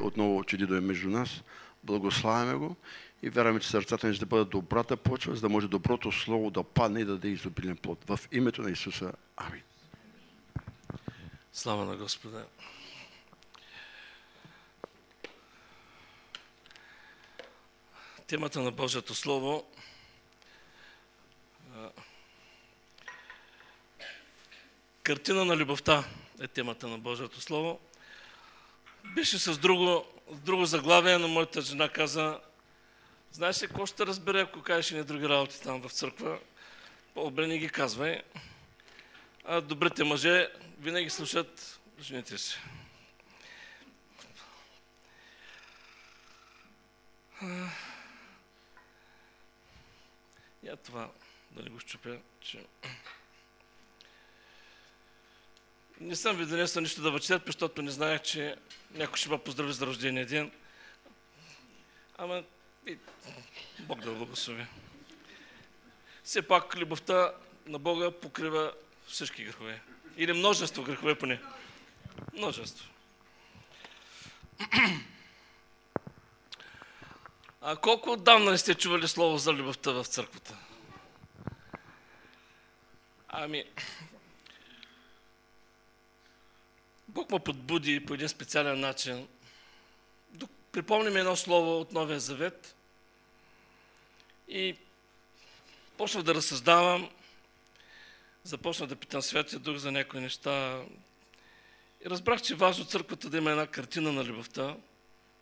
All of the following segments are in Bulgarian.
отново, че Дидо е между нас. Благославяме го и вярваме, че сърцата ни ще бъдат добрата почва, за да може доброто слово да падне и да даде изобилен плод. В името на Исуса. Амин. Слава на Господа. Темата на Божието Слово Картина на любовта е темата на Божието Слово. Беше с друго, друго заглавие, но моята жена каза, знаеш ли, какво ще разбере, ако кажеш и не други работи там в църква? По-добре не ги казвай. А добрите мъже винаги слушат жените си. Я това да не го щупя, че... Не съм ви донесъл нищо да въчетат, защото не знаех, че някой ще ме поздрави за рождения ден. Ама и Бог да благослови. Все пак любовта на Бога покрива всички грехове. Или множество грехове поне. Множество. А колко отдавна не сте чували слово за любовта в църквата? Ами, Бог ме подбуди по един специален начин. Припомним едно слово от Новия Завет и почнах да разсъждавам, започнах да питам Святия Дух за някои неща. И разбрах, че е важно църквата да има една картина на любовта.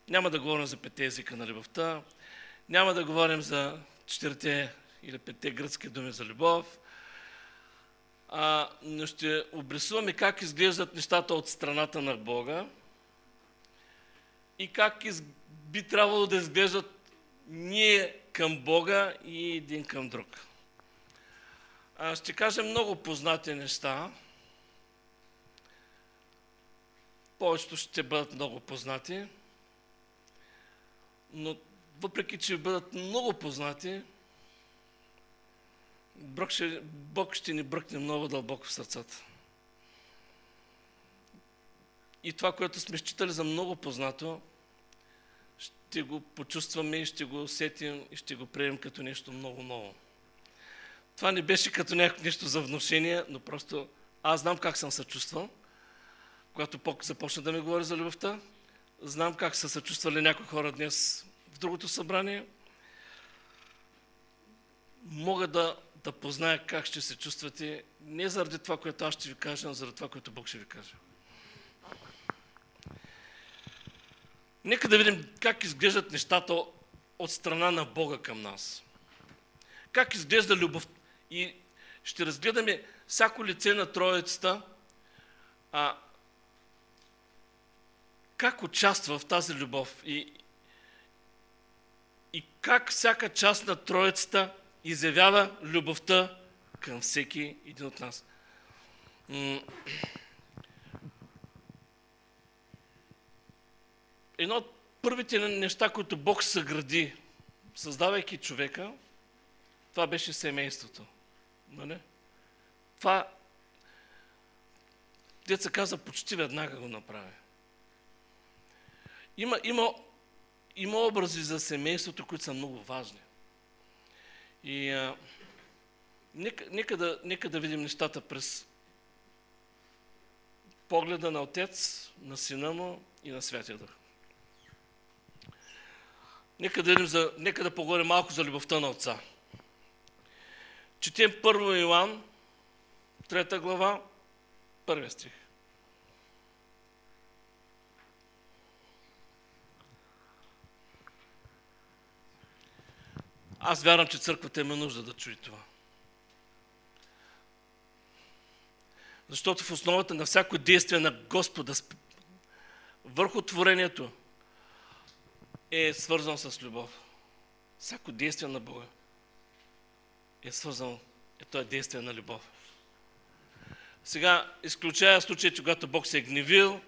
Няма да говорим за пете езика на любовта, няма да говорим за четирите или петте гръцки думи за любов, а, но ще обрисуваме как изглеждат нещата от страната на Бога и как из... би трябвало да изглеждат ние към Бога и един към друг. А, ще кажа много познати неща. Повечето ще бъдат много познати, но въпреки, че бъдат много познати, Бог ще, Бог ще ни бръкне много дълбоко в сърцата. И това, което сме считали за много познато, ще го почувстваме, ще го усетим и ще го приемем като нещо много ново. Това не беше като някакво нещо за вношение, но просто аз знам как съм се чувствал, когато Бог започна да ми говори за любовта. Знам как са се чувствали някои хора днес в другото събрание. Мога да да позная как ще се чувствате, не заради това, което аз ще ви кажа, но заради това, което Бог ще ви каже. Нека да видим как изглеждат нещата от страна на Бога към нас. Как изглежда любов. И ще разгледаме всяко лице на Троицата, а как участва в тази любов и, и как всяка част на Троицата изявява любовта към всеки един от нас. Едно от първите неща, които Бог съгради, създавайки човека, това беше семейството. Нали? Това, деца каза, почти веднага го направи. Има, има, има образи за семейството, които са много важни. И а, нека, нека, да, нека да видим нещата през погледа на Отец, на Сина му и на Святия Дух. Нека да, за, нека да поговорим малко за любовта на Отца. Четем първо Иоанн, трета глава, първия стих. Аз вярвам, че църквата има нужда да чуи това. Защото в основата на всяко действие на Господа върху творението е свързано с любов. Всяко действие на Бога е свързано, е това действие на любов. Сега, изключая случаите, когато Бог се е гневил,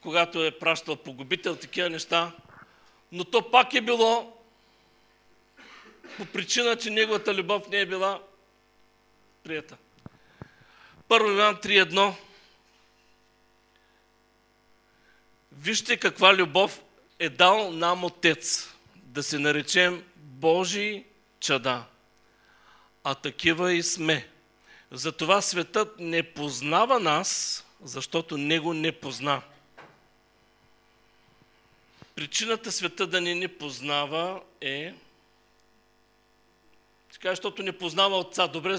когато е пращал погубител, такива неща, но то пак е било по причина, че неговата любов не е била прията. Първо Иван 3.1 Вижте каква любов е дал нам Отец, да се наречем Божии чада. А такива и сме. Затова светът не познава нас, защото него не позна. Причината света да ни познава е, така, защото не познава Отца. Добре,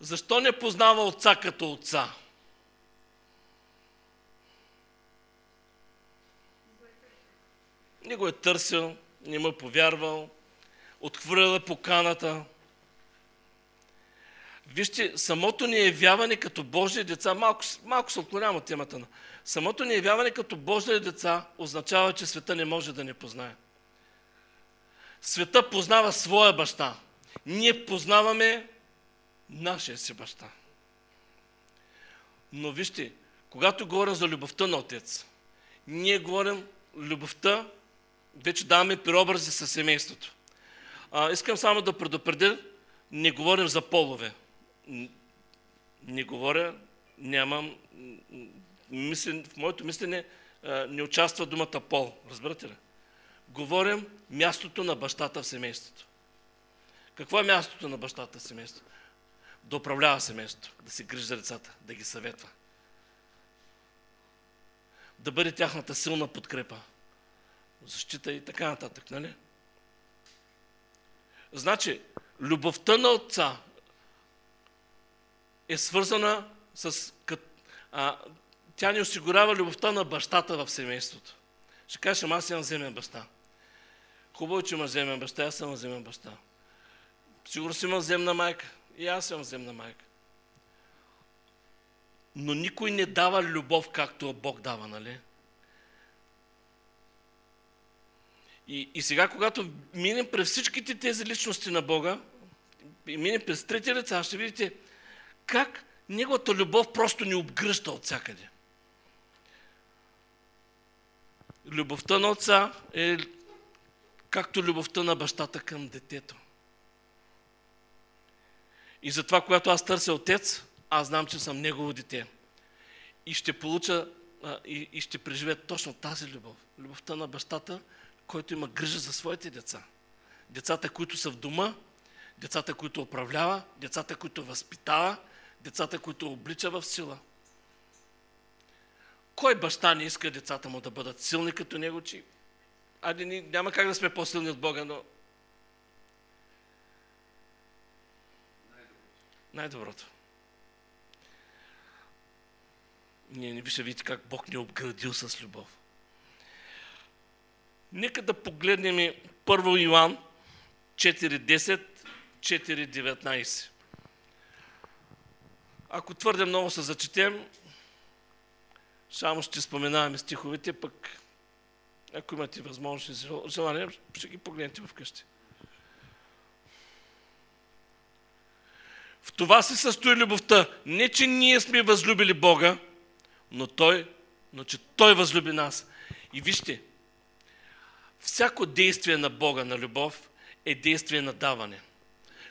защо не познава Отца като Отца? Не го е търсил, не му е повярвал, отхвърлял е поканата. Вижте, самото ни явяване като Божие деца, малко, малко се отклонявам от темата, но самото ни явяване като Божие деца означава, че света не може да не познае. Света познава своя баща. Ние познаваме нашия си баща. Но вижте, когато говорим за любовта на Отец, ние говорим любовта, вече даваме преобрази със семейството. А, искам само да предупредя, не говорим за полове. Не говоря, нямам, мислен, в моето мислене не участва думата пол. Разбирате ли? Говорим мястото на бащата в семейството. Какво е мястото на бащата в семейството? Да управлява семейството, да се грижи за децата, да ги съветва. Да бъде тяхната силна подкрепа, защита и така нататък, нали? Значи, любовта на отца е свързана с... А, тя ни осигурява любовта на бащата в семейството. Ще кажеш, ама аз имам земен баща. Хубаво, че имаш земен баща, аз съм земен баща. Сигурно си имам земна майка. И аз съм земна майка. Но никой не дава любов, както Бог дава, нали? И, и сега, когато минем през всичките тези личности на Бога, и минем през трети лица, ще видите как Неговата любов просто ни обгръща от всякъде. Любовта на отца е както любовта на бащата към детето. И затова, когато аз търся отец, аз знам, че съм негово дете. И ще получа и, и ще преживея точно тази любов. Любовта на бащата, който има грижа за своите деца. Децата, които са в дома, децата, които управлява, децата, които възпитава, децата, които облича в сила. Кой баща не иска децата му да бъдат силни като него, че Айде, няма как да сме по-силни от Бога, но най-доброто. Ние не вижте, видите как Бог ни е обградил с любов. Нека да погледнем 1 Иоанн 4.10, 4.19. Ако твърде много се зачетем, само ще споменаваме стиховете, пък ако имате възможност и желание, ще ги погледнете вкъщи. В това се състои любовта. Не, че ние сме възлюбили Бога, но Той, но че Той възлюби нас. И вижте, всяко действие на Бога, на любов, е действие на даване.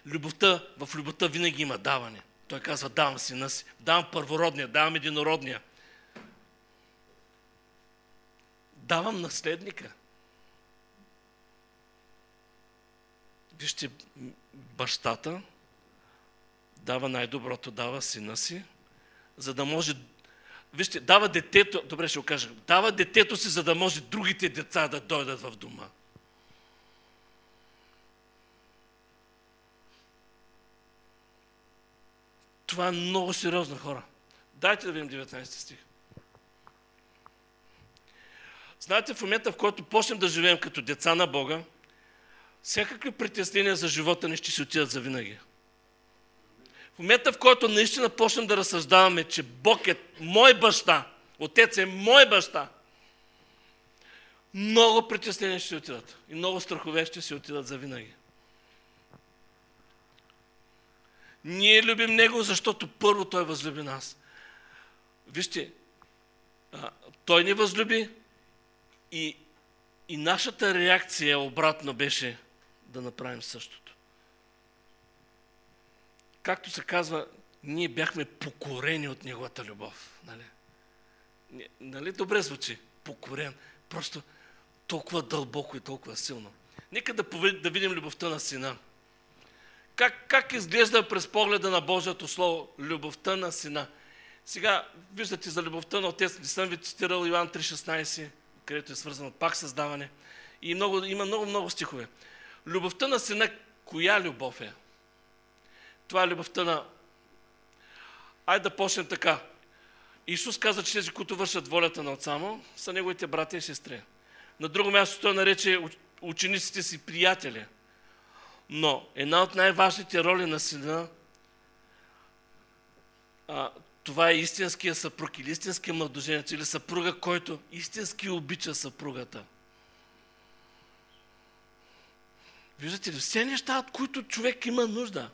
Любовта, в любовта винаги има даване. Той казва, давам сина си, давам първородния, давам единородния. Давам наследника. Вижте, бащата дава най-доброто, дава сина си, за да може Вижте, дава детето, добре ще го кажа, дава детето си, за да може другите деца да дойдат в дома. Това е много сериозно, хора. Дайте да видим 19 стих. Знаете, в момента, в който почнем да живеем като деца на Бога, всякакви притеснения за живота ни ще си отидат за винаги. В момента, в който наистина почнем да разсъждаваме, че Бог е мой баща, Отец е мой баща, много притеснения ще отидат. И много страхове ще си отидат за винаги. Ние любим Него, защото първо Той възлюби нас. Вижте, Той ни възлюби и, и нашата реакция обратно беше да направим същото. Както се казва, ние бяхме покорени от Неговата любов. Нали? Нали добре звучи? покорен. Просто толкова дълбоко и толкова силно. Нека да, повед, да видим любовта на сина. Как, как изглежда през погледа на Божието Слово любовта на сина? Сега, виждате за любовта на Отец, не съм ви цитирал Йоан 3,16, където е свързано пак създаване. И много, има много, много стихове. Любовта на сина, коя любов е? Това е любовта на... Айде да почнем така. Исус каза, че тези, които вършат волята на Отца му, са неговите братя и сестри. На друго място той нарече учениците си приятели. Но една от най-важните роли на сина, а, това е истинския съпруг или истинския младоженец или съпруга, който истински обича съпругата. Виждате ли, все неща, от които човек има нужда.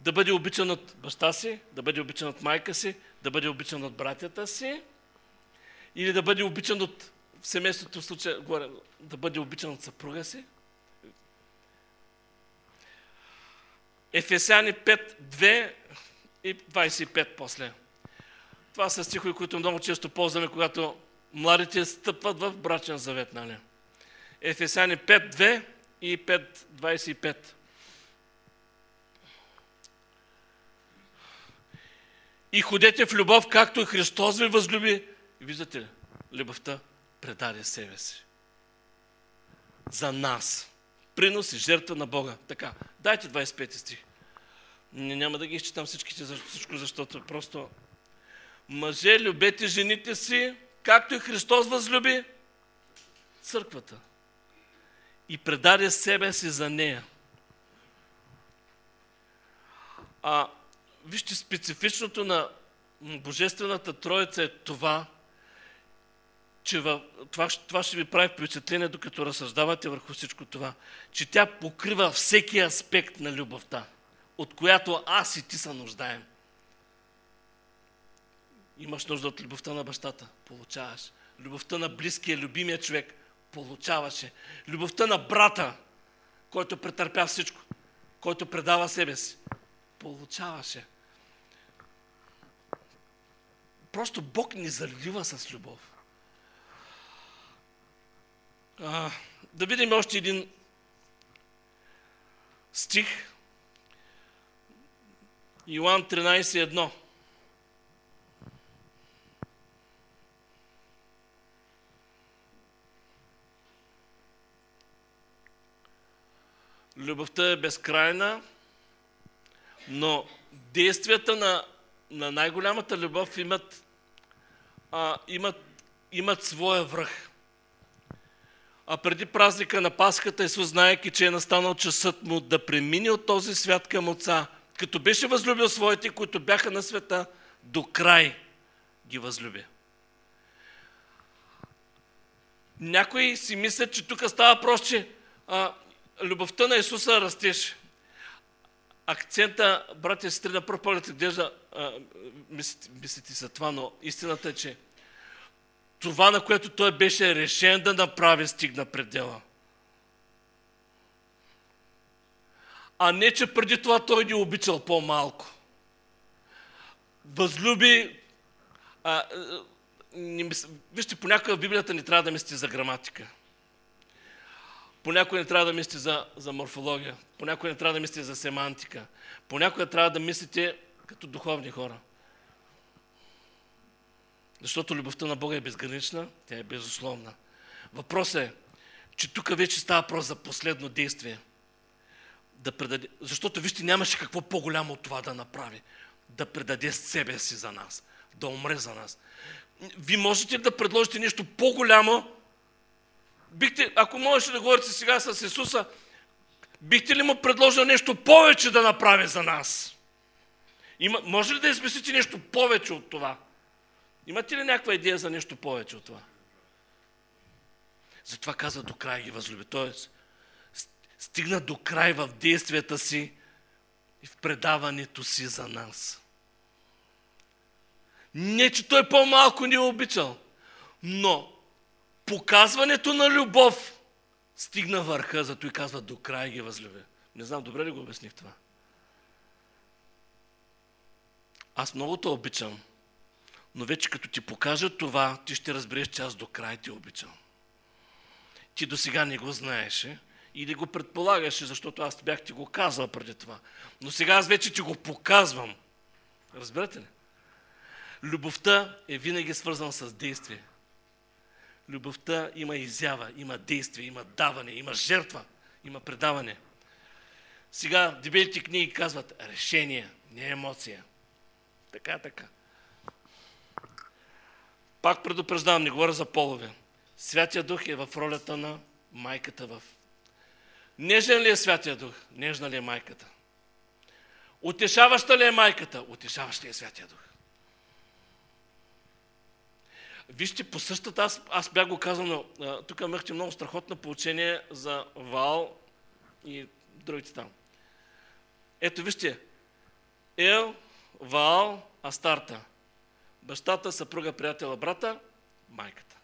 Да бъде обичан от баща си, да бъде обичан от майка си, да бъде обичан от братята си, или да бъде обичан от в семейството в случая, горе, да бъде обичан от съпруга си. Ефесяни 5, 2 и 25 после. Това са стихове, които много често ползваме, когато младите стъпват в брачен завет. Нали? Ефесяни 5, 2 и 5, 25. И ходете в любов, както и Христос ви възлюби. Виждате ли? Любовта предаде себе си. За нас. Принос и жертва на Бога. Така, дайте 25 стих. Не, няма да ги изчитам всичките, всичко, защото просто мъже, любете жените си, както и Христос възлюби църквата. И предаде себе си за нея. А вижте, специфичното на Божествената Троица е това, че в, това, това ще ви прави впечатление, докато разсъждавате върху всичко това, че тя покрива всеки аспект на любовта, от която аз и ти се нуждаем. Имаш нужда от любовта на бащата, получаваш. Любовта на близкия, любимия човек, получаваше. Любовта на брата, който претърпя всичко, който предава себе си, получаваше. Просто Бог ни залива с любов. А, да видим още един стих. Иоанн 13.1. Любовта е безкрайна, но действията на, на най-голямата любов имат, а, имат, имат своя връх. А преди празника на Пасхата Исус, знаеки, че е настанал часът му да премине от този свят към Отца, като беше възлюбил своите, които бяха на света, до край ги възлюби. Някои си мислят, че тук става просто, а, любовта на Исуса растеше. Акцента, братя и сестри, на пръв поглед изглежда, мислите, мислите за това, но истината е, че това, на което той беше решен да направи, стигна предела. А не, че преди това той ни обичал по-малко. Възлюби... А, не мис... Вижте, понякога в Библията не трябва да мислите за граматика. Понякога не трябва да мислите за, за морфология. Понякога не трябва да мислите за семантика. Понякога трябва да мислите като духовни хора. Защото любовта на Бога е безгранична, тя е безусловна. Въпросът е, че тук вече става въпрос за последно действие. Да предаде... Защото вижте, нямаше какво по-голямо от това да направи. Да предаде себе си за нас. Да умре за нас. Ви можете да предложите нещо по-голямо? Бихте, ако можеше да говорите сега с Исуса, бихте ли му предложил нещо повече да направи за нас? Има, може ли да измислите нещо повече от това? Имате ли някаква идея за нещо повече от това? Затова казва до край ги възлюби. Тоест, стигна до край в действията си и в предаването си за нас. Не, че той по-малко ни е обичал, но показването на любов стигна върха, зато и казва до край ги възлюби. Не знам, добре ли го обясних това? Аз много те обичам, Но вече като ти покажа това, ти ще разбереш, че аз до край те обичам. Ти до сега не го знаеше или го предполагаше, защото аз бях ти го казал преди това. Но сега аз вече ти го показвам. Разбирате ли? Любовта е винаги свързана с действие. Любовта има изява, има действие, има даване, има жертва, има предаване. Сега дебелите книги казват решение, не емоция. Така, така. Пак предупреждавам, не говоря за полове. Святия Дух е в ролята на майката в. Нежен ли е Святия Дух? Нежна ли е майката? Утешаваща ли е майката? Утешаващ ли е Святия Дух? Вижте, по същата, аз, аз бях го казал, но тук имахте много страхотно поучение за Вал и другите там. Ето вижте, Ел, Вал, Астарта. Бащата, съпруга, приятела, брата, майката.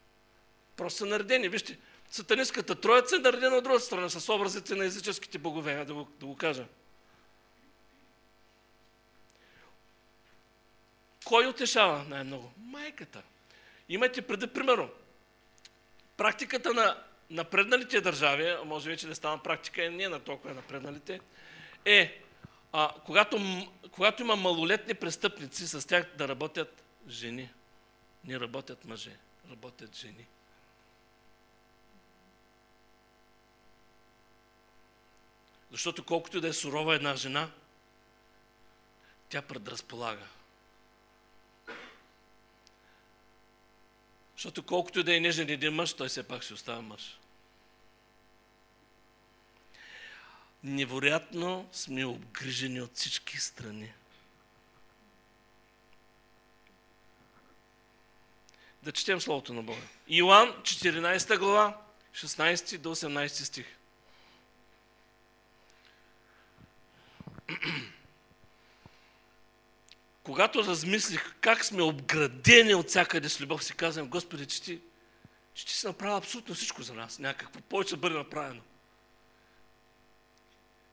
Просто са наредени. Вижте, сатанистката троица е наредена от другата страна с образите на езическите богове, да го, да го кажа. Кой утешава най-много? Майката. Имайте преди, примерно, практиката на напредналите държави, може вече да стана практика, и не на толкова напредналите, е, а, когато, когато има малолетни престъпници, с тях да работят жени. Не работят мъже, работят жени. Защото колкото да е сурова една жена, тя предразполага. Защото колкото да е нежен един мъж, той все пак ще остава мъж. Невероятно сме обгрижени от всички страни. Да четем Словото на Бога. Иоанн, 14 глава, 16 до 18 стих. Когато размислих как сме обградени от всякъде с любов, си казвам, Господи, че ти, че ти си направил абсолютно всичко за нас. Някакво повече бъде направено.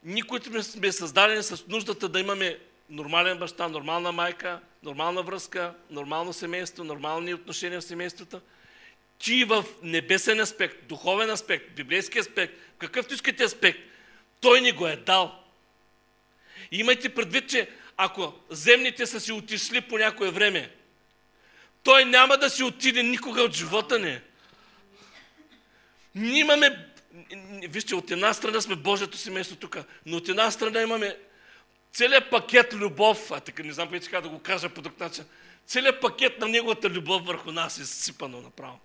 Никой сме създадени с нуждата да имаме нормален баща, нормална майка, нормална връзка, нормално семейство, нормални отношения в семейството. Ти в небесен аспект, духовен аспект, библейски аспект, какъвто искате аспект, той ни го е дал. И имайте предвид, че ако земните са си отишли по някое време, той няма да си отиде никога от живота ни. Ние имаме, вижте, от една страна сме Божието семейство тук, но от една страна имаме целият пакет любов, а така не знам вече как да го кажа по друг начин, целият пакет на неговата любов върху нас е сипано направо.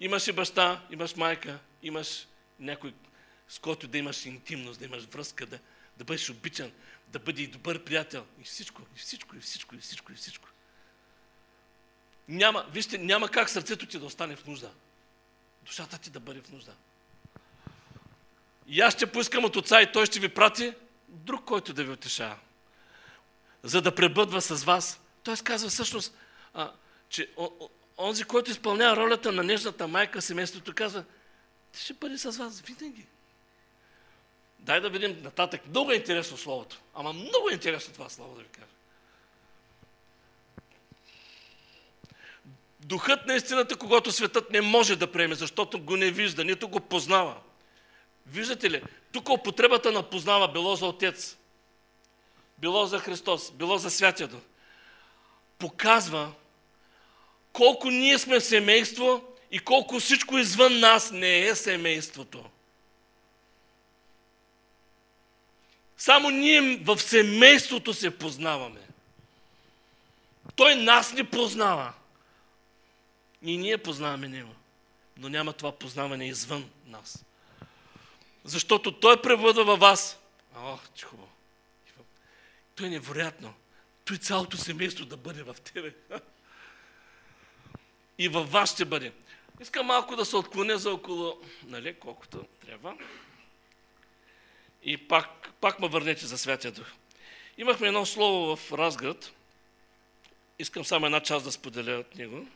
Имаш и баща, имаш майка, имаш някой, с който да имаш интимност, да имаш връзка, да, да бъдеш обичан, да бъде и добър приятел. И всичко, и всичко, и всичко, и всичко, и всичко. Няма, вижте, няма как сърцето ти да остане в нужда. Душата ти да бъде в нужда. И аз ще поискам от отца и той ще ви прати друг, който да ви утешава. За да пребъдва с вас. Той казва всъщност, а, че онзи, който изпълнява ролята на нежната майка семейството, казва, ти ще бъде с вас винаги. Дай да видим нататък. Много е интересно словото. Ама много е интересно това слово да ви кажа. Духът на истината, когато светът не може да приеме, защото го не вижда, нито го познава. Виждате ли, тук употребата на познава било за Отец, било за Христос, било за Святия Дух, показва колко ние сме семейство и колко всичко извън нас не е семейството. Само ние в семейството се познаваме. Той нас не познава. И ние познаваме Него. Но няма това познаване извън нас. Защото Той превъда във вас. Ох, че хубаво. Той е невероятно. Той цялото семейство да бъде в тебе. И във вас ще бъде. Искам малко да се отклоня за около, нали, колкото трябва и пак, пак ме върнете за Святия Дух. Имахме едно слово в Разград. Искам само една част да споделя от него.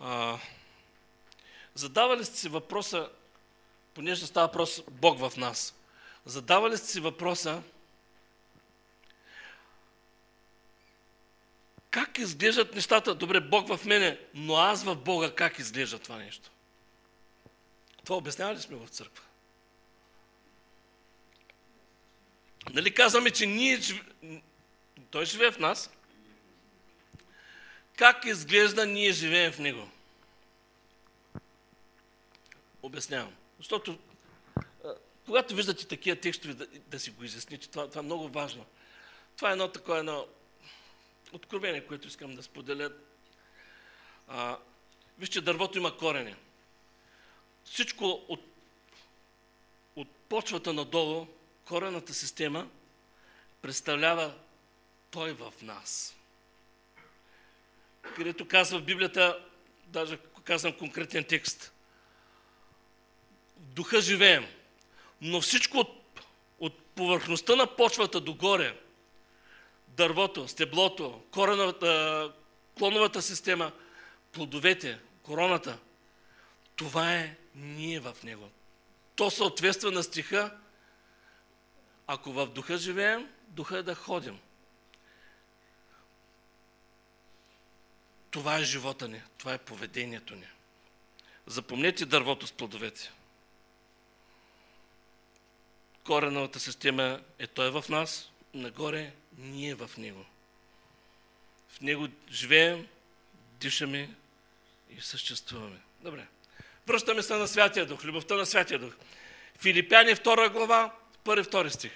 А, задавали сте си въпроса, понеже става въпрос Бог в нас, задавали сте си въпроса как изглеждат нещата, добре, Бог в мене, но аз в Бога как изглежда това нещо? Това обяснява ли сме в църква? Нали казваме, че ние, той живее в нас, как изглежда ние живеем в него? Обяснявам. Защото когато виждате такива текстове, да, да си го изясните, това, това е много важно. Това е едно такова едно откровение, което искам да споделя. А, вижте, дървото има корени. Всичко от, от почвата надолу, корената система, представлява Той в нас. Където казва в Библията, даже казвам конкретен текст, в духа живеем, но всичко от, от повърхността на почвата догоре, дървото, стеблото, кореновата, клоновата система, плодовете, короната, това е ние в него. То съответства на стиха, ако в духа живеем, духа е да ходим. Това е живота ни, това е поведението ни. Запомнете дървото с плодовете. Кореновата система е Той в нас, нагоре ние в Него. В Него живеем, дишаме и съществуваме. Добре. Връщаме се на Святия Дух, любовта на Святия Дух. Филипяни 2 глава, 1-2 стих.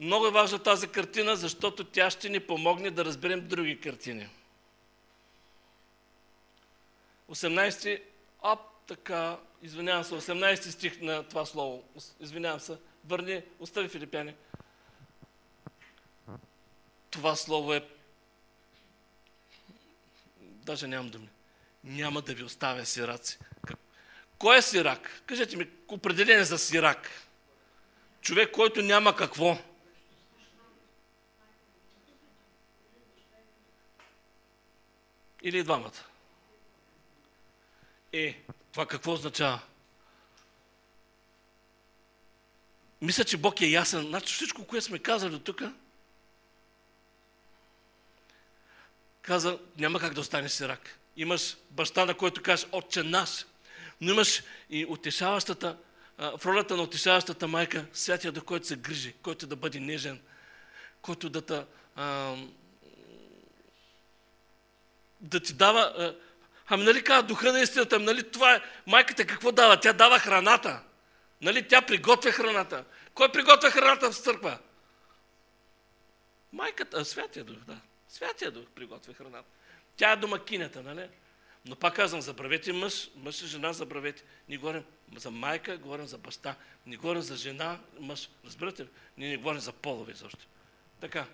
Много е важна тази картина, защото тя ще ни помогне да разберем други картини. 18 а така, извинявам се, 18 стих на това слово. Извинявам се, върни, остави Филипяни. Това слово е... Даже нямам думи. Няма да ви оставя сираци. Кой е сирак? Кажете ми, определение за сирак. Човек, който няма какво. Или двамата. Е, това какво означава? Мисля, че Бог е ясен. Значи всичко, което сме казали до тук, каза, няма как да останеш сирак. Имаш баща, на който кажеш, отче наш. Но имаш и утешаващата, в ролята на утешаващата майка, святия до който се грижи, който да бъде нежен, който да, та, да ти дава Ами нали казва духа на истината, ами нали това е, майката какво дава? Тя дава храната. Нали тя приготвя храната. Кой приготвя храната в църква? Майката, а, Святия Дух, да. Святия Дух приготвя храната. Тя е домакинята, нали? Но пак казвам, забравете мъж, мъж и жена, забравете. Ние говорим за майка, говорим за баща. Не говорим за жена, мъж. Разбирате ли? Ние не говорим за полове също. Така,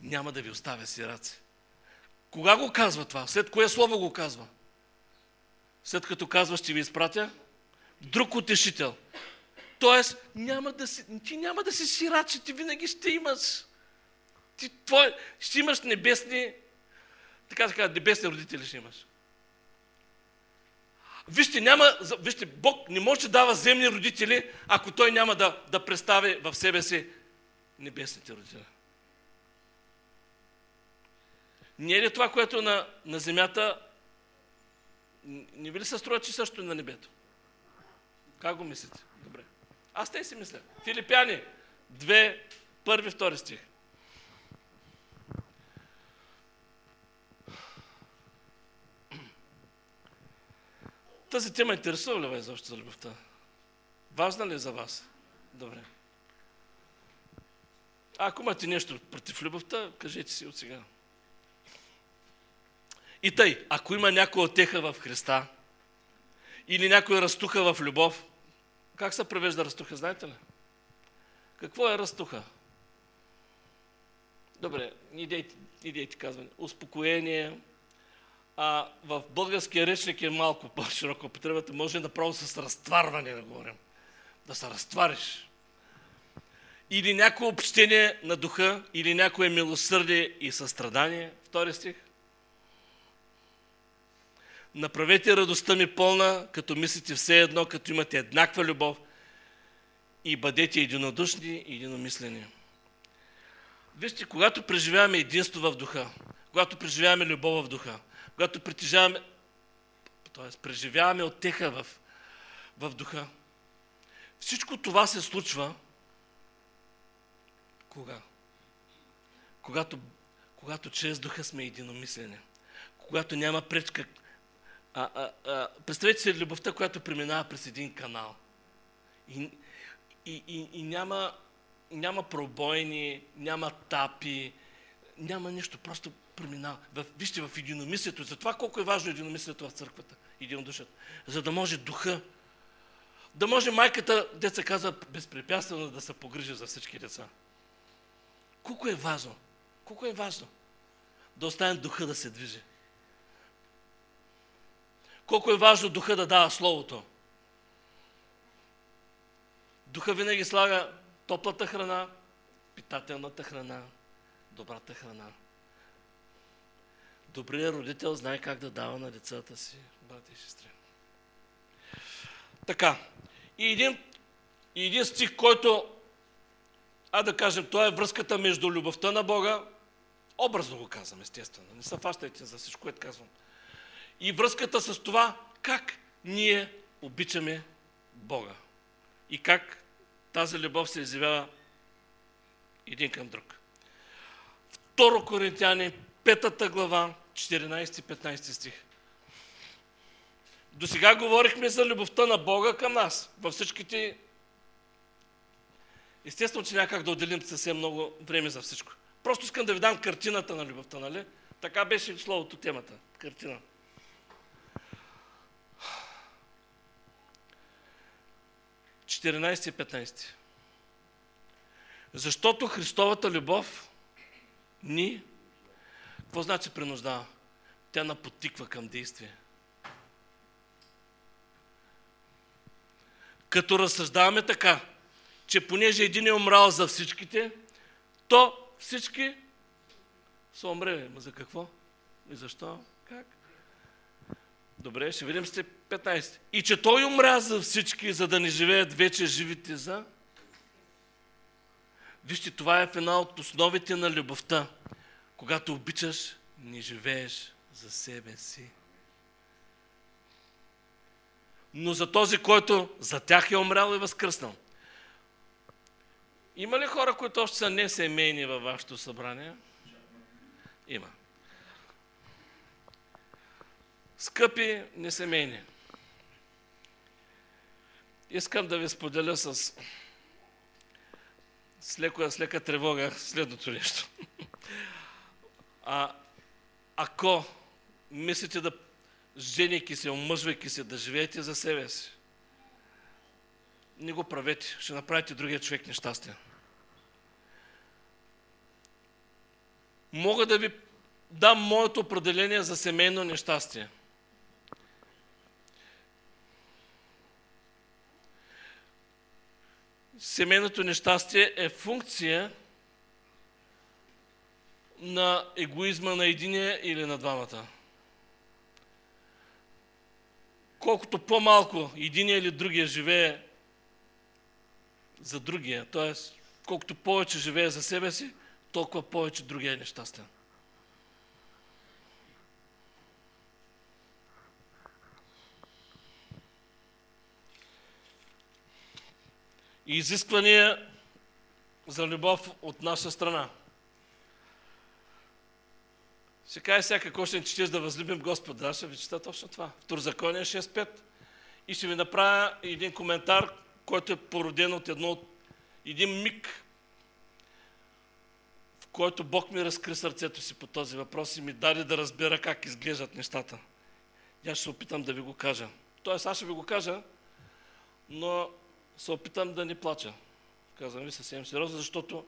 няма да ви оставя сираци. Кога го казва това? След кое слово го казва? след като казва, ще ви изпратя друг утешител. Тоест, няма да си, ти няма да си сират, че ти винаги ще имаш. Ти твой, ще имаш небесни, така така, небесни родители ще имаш. Вижте, няма, вижте, Бог не може да дава земни родители, ако Той няма да, да представи в себе си небесните родители. Не е ли това, което на, на земята не ви ли се струва, че също е на небето? Как го мислите? Добре. Аз те си мисля. Филипяни, 2, първи, втори стих. Тази тема интересува ли ви защо за любовта? Важна ли е за вас? Добре. А ако имате нещо против любовта, кажете си от сега. И тъй, ако има някоя отеха в Христа, или някой разтуха в любов, как се превежда разтуха, знаете ли? Какво е разтуха? Добре, идейте, идейте казване. Успокоение. А в българския речник е малко по-широко употребата. Може направо с разтварване да говорим. Да се разтвариш. Или някое общение на духа, или някое милосърдие и състрадание. Втори стих. Направете радостта ми пълна, като мислите все едно, като имате еднаква любов и бъдете единодушни и единомислени. Вижте, когато преживяваме единство в духа, когато преживяваме любов в духа, когато притежаваме, т.е. преживяваме отеха в, в духа, всичко това се случва кога? Когато, когато чрез духа сме единомислени. Когато няма пречка. А, а, а, представете си любовта, която преминава през един канал. И, и, и, и няма, няма пробойни, няма тапи, няма нищо, просто преминава. Вижте, в единомислието. Затова колко е важно единомислието в църквата, единодушието. За да може духа, да може майката, деца казва, безпрепятствено да се погрижи за всички деца. Колко е важно? Колко е важно да оставим духа да се движи? Колко е важно духа да дава Словото? Духа винаги слага топлата храна, питателната храна, добрата храна. Добрият родител знае как да дава на децата си, брати и сестри. Така. И един, и един стих, който, а да кажем, това е връзката между любовта на Бога, образно го казвам, естествено, не се фащайте за всичко, което казвам. И връзката с това, как ние обичаме Бога. И как тази любов се изявява един към друг. Второ Коринтияни, петата глава, 14-15 стих. До сега говорихме за любовта на Бога към нас. Във всичките... Естествено, че няма да отделим съвсем много време за всичко. Просто искам да ви дам картината на любовта, нали? Така беше словото темата. Картина. 14 и 15. Защото Христовата любов ни, какво значи принуждава? Тя напотиква към действие. Като разсъждаваме така, че понеже един е умрал за всичките, то всички са умрели. Ма за какво? И защо? Как? Добре, ще видим сте 15. И че той умря за всички, за да не живеят вече живите за... Вижте, това е в една от основите на любовта. Когато обичаш, не живееш за себе си. Но за този, който за тях е умрял и възкръснал. Има ли хора, които още са не семейни във вашето събрание? Има. Скъпи несемейни, искам да ви споделя с, с, леко, с лека тревога следното нещо. А, ако мислите да женейки се, омъжвайки се, да живеете за себе си, не го правете. Ще направите другия човек нещастен. Мога да ви дам моето определение за семейно нещастие. семейното нещастие е функция на егоизма на единия или на двамата. Колкото по-малко единия или другия живее за другия, т.е. колкото повече живее за себе си, толкова повече другия е нещастен. и изисквания за любов от наша страна. Ще каже сега какво ще четеш да възлюбим Господа. Ще ви чета точно това. Второзаконие 6.5. И ще ви направя един коментар, който е породен от едно един миг, в който Бог ми разкри сърцето си по този въпрос и ми даде да разбера как изглеждат нещата. Я ще се опитам да ви го кажа. Тоест, аз ще ви го кажа, но се опитам да не плача. Казвам ви съвсем сериозно, защото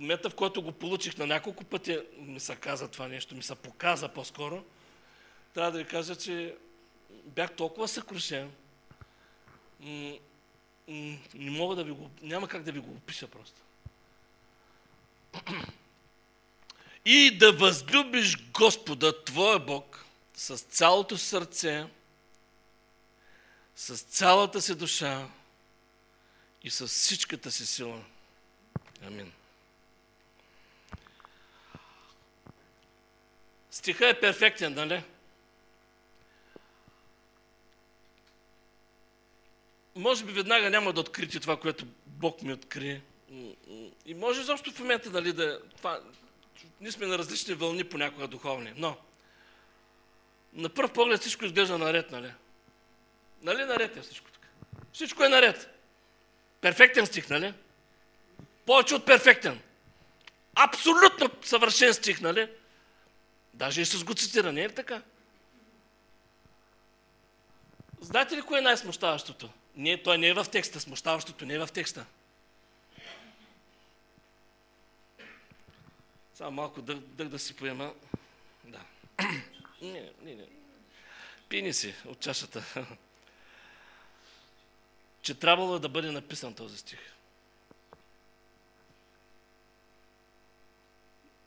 момента, в който го получих на няколко пъти, ми се каза това нещо, ми се показа по-скоро, трябва да ви кажа, че бях толкова съкрушен, не мога да ви го, няма как да ви го опиша просто. И да възлюбиш Господа, Твоя Бог, с цялото сърце, с цялата си душа, и с всичката си сила. Амин. Стиха е перфектен, нали? Може би веднага няма да открити това, което Бог ми открие. И може защо в момента, нали, да... Това, ние сме на различни вълни понякога духовни, но на пръв поглед всичко изглежда наред, нали? Нали наред е всичко така? Всичко е наред. Перфектен стих, нали? Повече от перфектен. Абсолютно съвършен стих, нали? Даже и с го цитира, не е ли така? Знаете ли кое е най-смущаващото? Не, той не е в текста, смущаващото не е в текста. Само малко дъх, дъх да си поема. Да. не, не, не. Пини си от чашата. Че трябвало да бъде написан този стих.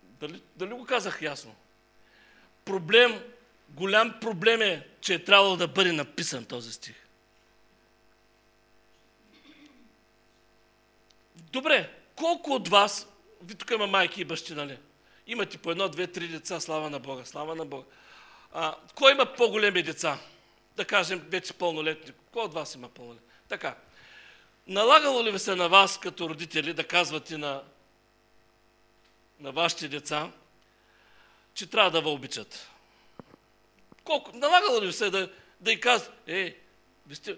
Дали, дали го казах ясно? Проблем, голям проблем е, че е трябвало да бъде написан този стих. Добре, колко от вас, ви тук има майки и бащи, нали? Имате по едно, две, три деца, слава на Бога, слава на Бога. А, кой има по-големи деца? Да кажем, вече пълнолетни. Кой от вас има пълнолетни? Така. Налагало ли ви се на вас, като родители, да казвате на, на вашите деца, че трябва да ви обичат? Колко? Налагало ли се да, да й казват, е, ви сте...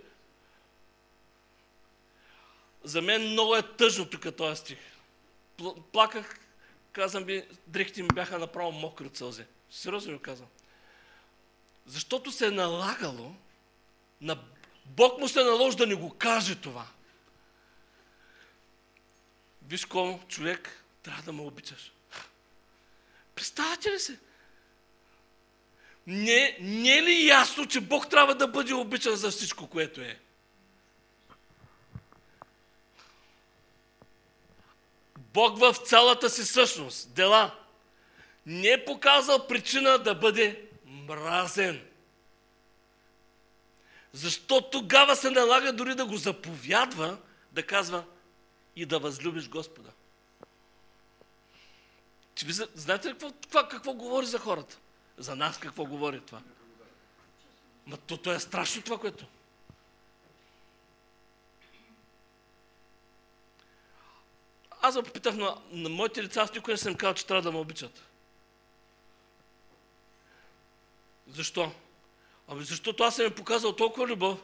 За мен много е тъжно тук този стих. Плаках, казвам ви, дрехите ми бяха направо мокри от сълзи. Сериозно ви казвам. Защото се е налагало, на Бог му се наложи да ни го каже това. Виж ком човек трябва да ме обичаш. Представете ли се? Не, не е ли ясно, че Бог трябва да бъде обичан за всичко, което е? Бог в цялата си същност, дела, не е показал причина да бъде мразен. Защо тогава се налага дори да го заповядва, да казва и да възлюбиш Господа? Знаете ли какво, какво, какво говори за хората? За нас какво говори това? Ма то, то е страшно това, което. Аз попитах на, на моите лица, аз никой не съм казал, че трябва да ме обичат. Защо? Ами защото аз съм им показал толкова любов,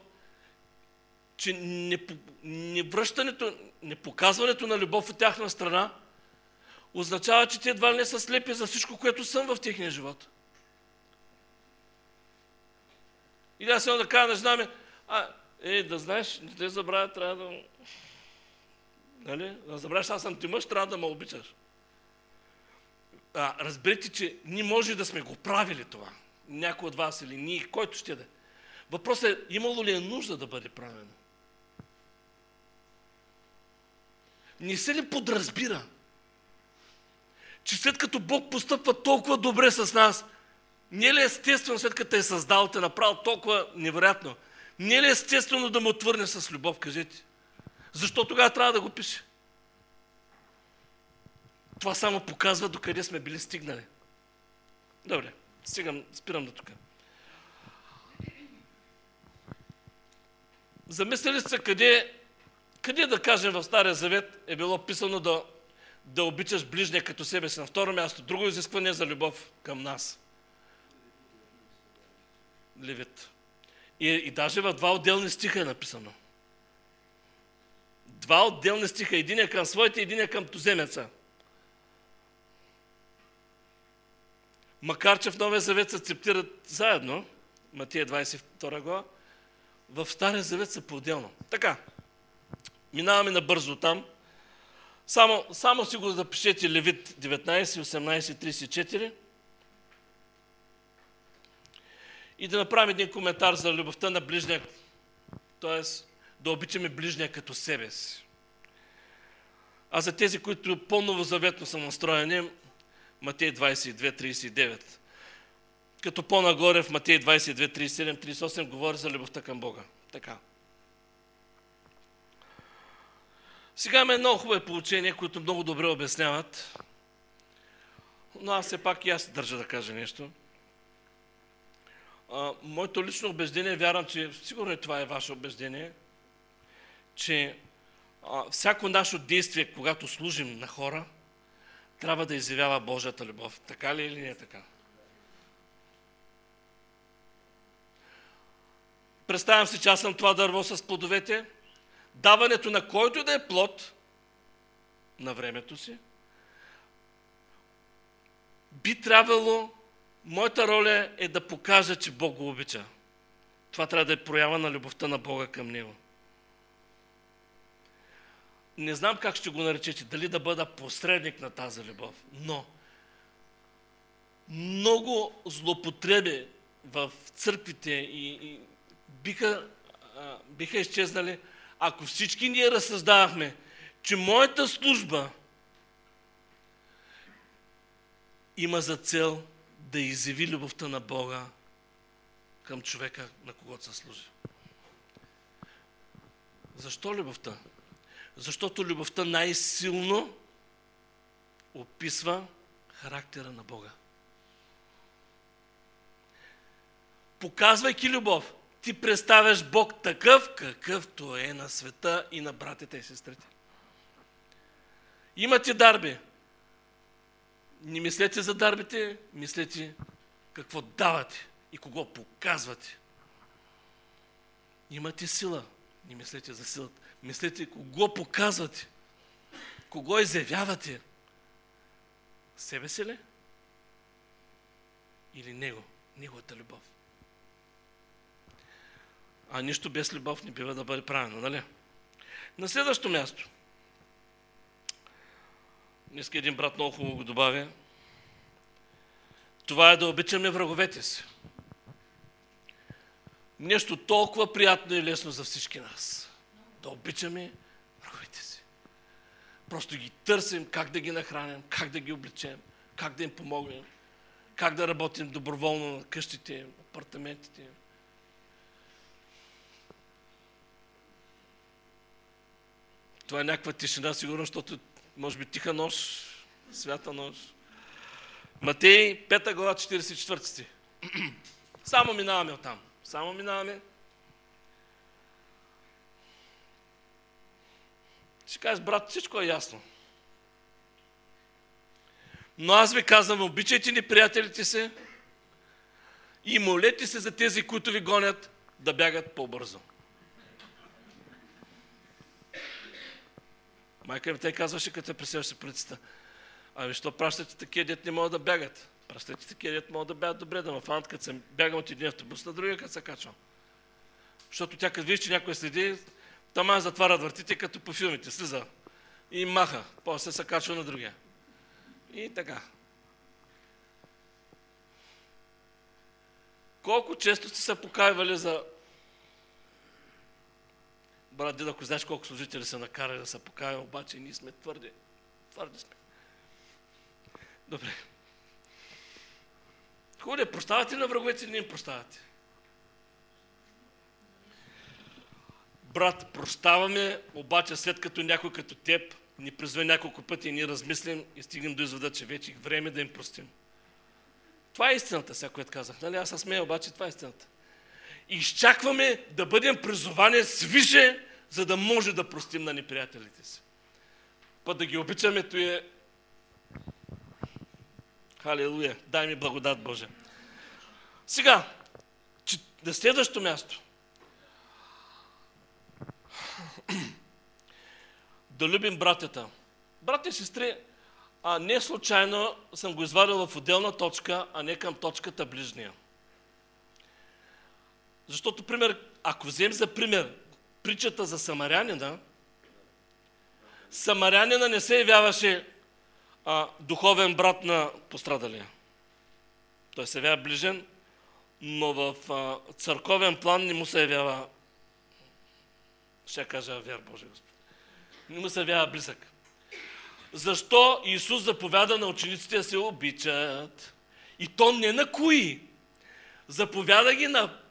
че не, не връщането, не показването на любов от тяхна страна означава, че те едва не са слепи за всичко, което съм в техния живот. И аз съм да кажа на жена ми, а, е, да знаеш, не те забравя, трябва да... Нали? Да забравяш, аз съм ти мъж, трябва да ме обичаш. А, разберете, че ние може да сме го правили това някой от вас или ние, който ще да. Въпросът е, имало ли е нужда да бъде правено? Не се ли подразбира, че след като Бог постъпва толкова добре с нас, не е ли естествено, след като е създал, те направил толкова невероятно, не е ли естествено да му отвърне с любов, кажете? Защо тогава трябва да го пише? Това само показва докъде сме били стигнали. Добре. Стигам, спирам до тук. Замислили сте къде, къде да кажем в Стария Завет е било писано да, да обичаш ближния като себе си. На второ място, друго изискване за любов към нас. Левит. И, и даже в два отделни стиха е написано. Два отделни стиха. Един е към своите, един е към туземеца. макар че в Новия Завет се цептират заедно, Матия 22 глава, в Стария Завет са по-отделно. Така, минаваме набързо там. Само, само си го запишете Левит 19, 18, 34. И да направим един коментар за любовта на ближния, т.е. да обичаме ближния като себе си. А за тези, които по-новозаветно са настроени, Матей 22, 39. Като по-нагоре в Матей 22, 37, 38 говори за любовта към Бога. Така. Сега има едно хубаво получение, които много добре обясняват. но аз все пак и аз държа да кажа нещо. А, моето лично убеждение, вярвам, че сигурно това е ваше убеждение, че а, всяко наше действие, когато служим на хора, трябва да изявява Божията любов. Така ли или не е така? Представям си, че аз съм това дърво с плодовете. Даването на който да е плод на времето си, би трябвало, моята роля е да покажа, че Бог го обича. Това трябва да е проява на любовта на Бога към Него. Не знам как ще го наречете, дали да бъда посредник на тази любов, но много злопотреби в църквите и, и биха, а, биха изчезнали, ако всички ние разсъждавахме, че моята служба има за цел да изяви любовта на Бога към човека, на когото се служи. Защо любовта? Защото любовта най-силно описва характера на Бога. Показвайки любов, ти представяш Бог такъв, какъвто е на света и на братите и сестрите. Имате дарби. Не мислете за дарбите, мислете какво давате и кого показвате. Имате сила. Не мислете за силата. Мислете кого показвате. Кого изявявате. Себе си ли? Или Него? Неговата любов. А нищо без любов не бива да бъде правено, нали? На следващо място. Днеска един брат много хубаво го добавя. Това е да обичаме враговете си. Нещо толкова приятно и лесно за всички нас. Да обичаме враговете си. Просто ги търсим как да ги нахраним, как да ги обличем, как да им помогнем, как да работим доброволно на къщите, апартаментите, Това е някаква тишина, сигурно, защото може би тиха нощ, свята нощ. Матей, 5 глава, 44 сти. Само минаваме оттам. Само минаваме. Ще кажеш, брат, всичко е ясно. Но аз ви казвам, обичайте ни приятелите си и молете се за тези, които ви гонят, да бягат по-бързо. Майка ми те казваше, като те пресеваше полицията. Ами, що пращате такива дет не могат да бягат? Пращате такива дет могат да бягат добре, да ме фанат, като съм бягам от един автобус на другия, като се качвам. Защото тя като вижда, че някой следи, там затварят вратите, като по филмите, слиза и маха, после се качва на другия. И така. Колко често сте се покаивали за Брат Дид, ако знаеш колко служители са накарали да се покаяме, обаче ние сме твърди. Твърди сме. Добре. Хубаво, прощавате на враговете, не им прощавате. Брат, прощаваме, обаче след като някой като теб ни призве няколко пъти и ние размислим и стигнем до извода, че вече е време да им простим. Това е истината, сега, което казах. Нали? Аз съм смея, обаче това е истината изчакваме да бъдем призовани свише, за да може да простим на неприятелите си. Път да ги обичаме, то е... Халилуя! Дай ми благодат Боже. Сега, на следващото място. да любим братята. Брати и сестри, а не случайно съм го извадил в отделна точка, а не към точката ближния. Защото, пример, ако вземем за пример притчата за самарянина, самарянина не се явяваше а, духовен брат на пострадалия. Той се явява ближен, но в а, църковен план не му се явява, ще кажа вяр Боже Господи, не му се явява близък. Защо Исус заповяда на учениците да се обичат? И то не на кои? Заповяда ги на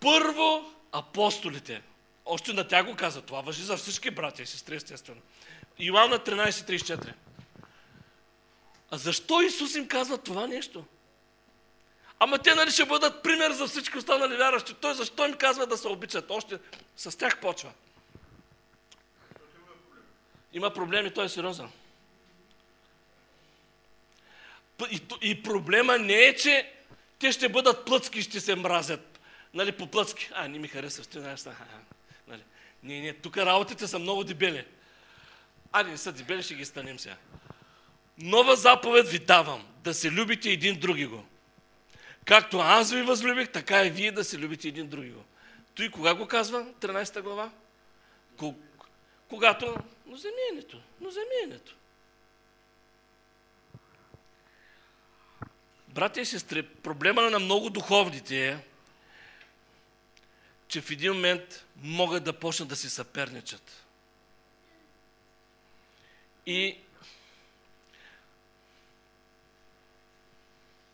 първо апостолите. Още на тях го каза. Това въжи за всички братя и сестри, естествено. Иоанна 13.34. А защо Исус им казва това нещо? Ама те нали ще бъдат пример за всички останали вярващи. Той защо им казва да се обичат? Още с тях почва. Има проблеми, той е сериозен. И, и проблема не е, че те ще бъдат плъцки и ще се мразят. Нали, по плъцки. А, не ми харесва, знаеш. Нали. Не, не, тук работите са много дебели. Айде, не са дебели, ще ги станем сега. Нова заповед ви давам, да се любите един други го. Както аз ви възлюбих, така и вие да се любите един други го. Той кога го казва, 13 глава? Когато, но замиенето, но замиенето. Братя и сестри, проблема на много духовните е, че в един момент могат да почнат да си съперничат. И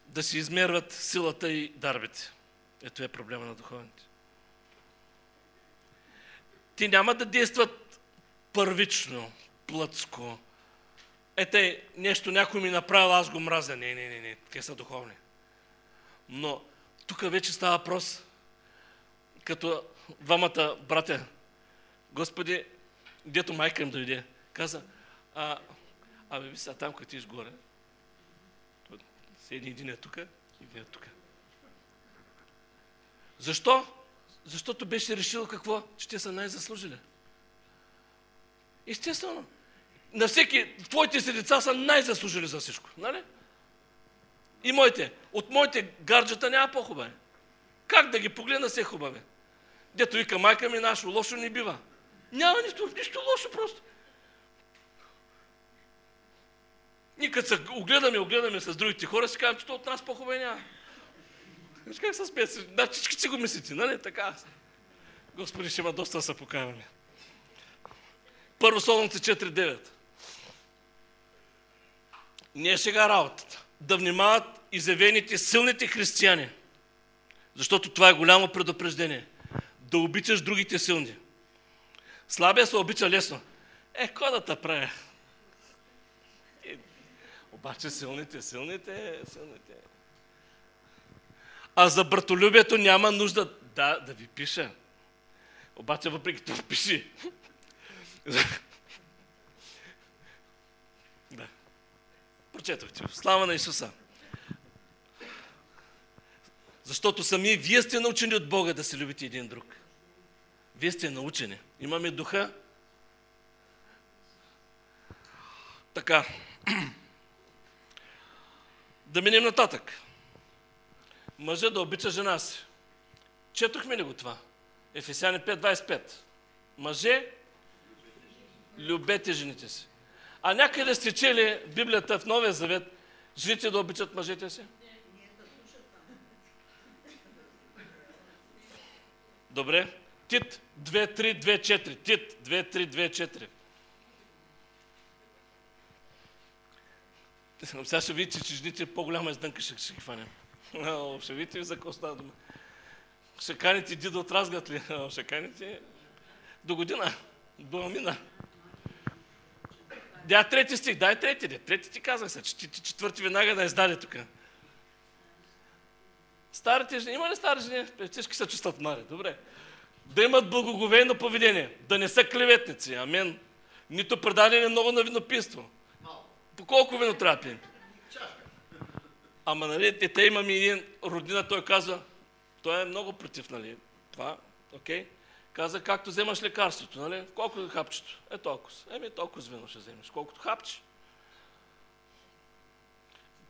да си измерват силата и дарбите. Ето е проблема на духовните. Ти няма да действат първично, плъцко. Ете, нещо някой ми направил, аз го мразя. Не, не, не, не, те са духовни. Но тук вече става въпрос, като двамата братя, Господи, дето майка им дойде, каза, а, абе, ви са там, като горе, Седи един е тук, един е тук. Защо? Защото беше решил какво? Че те са най-заслужили. Естествено. На всеки, твоите си деца са най-заслужили за всичко. Нали? И моите. От моите гарджата няма по-хубави. Как да ги погледна все хубави? Дето вика майка ми, нашо лошо не бива. Няма нищо, нищо лошо просто. Ние се огледаме, огледаме с другите хора, си казвам, че то от нас по-хубаво няма. Виж как се смеят. Значи всички си го мислите, нали? Така. Господи, ще има доста да се покаваме. Първо Солунце 4.9. Не е сега работата. Да внимават изявените силните християни. Защото това е голямо предупреждение. Да обичаш другите силни. Слабия се обича лесно. Е, кой да те прави? Обаче силните, силните, силните. А за братолюбието няма нужда да, да ви пиша. Обаче въпреки това пиши. да. Прочетох ти. Слава на Исуса. Защото сами вие сте научени от Бога да се любите един друг. Вие сте научени. Имаме духа. Така. Да минем нататък. Мъжа да обича жена си. Четохме ли го това? Ефесяни 5.25. Мъже, любете жените си. А някъде сте чели Библията в Новия Завет, жените да обичат мъжете си? Добре. Тит 2.3.2.4. Тит 2.3.2.4. Сега ще видите, че жените по-голяма издънка ще, ще ги фанем. Ще видите за какво става дума. Ще каните дидо от разгът ли? Ще каните до година, до амина. Да, трети стих, дай трети, де. трети ти казах се, четвърти веднага да издаде тук. Старите жени, има ли стари жени? Всички се чувстват млади, добре. Да имат благоговейно поведение, да не са клеветници, амен. Нито предадени много на винопийство, по колко вино трябва да пием? Ама, нали, те имаме един роднина, той казва, той е много против, нали, това, окей. Okay. Каза, както вземаш лекарството, нали, колко е хапчето? Е толкова. Еми, толкова вино ще вземеш, колкото хапче.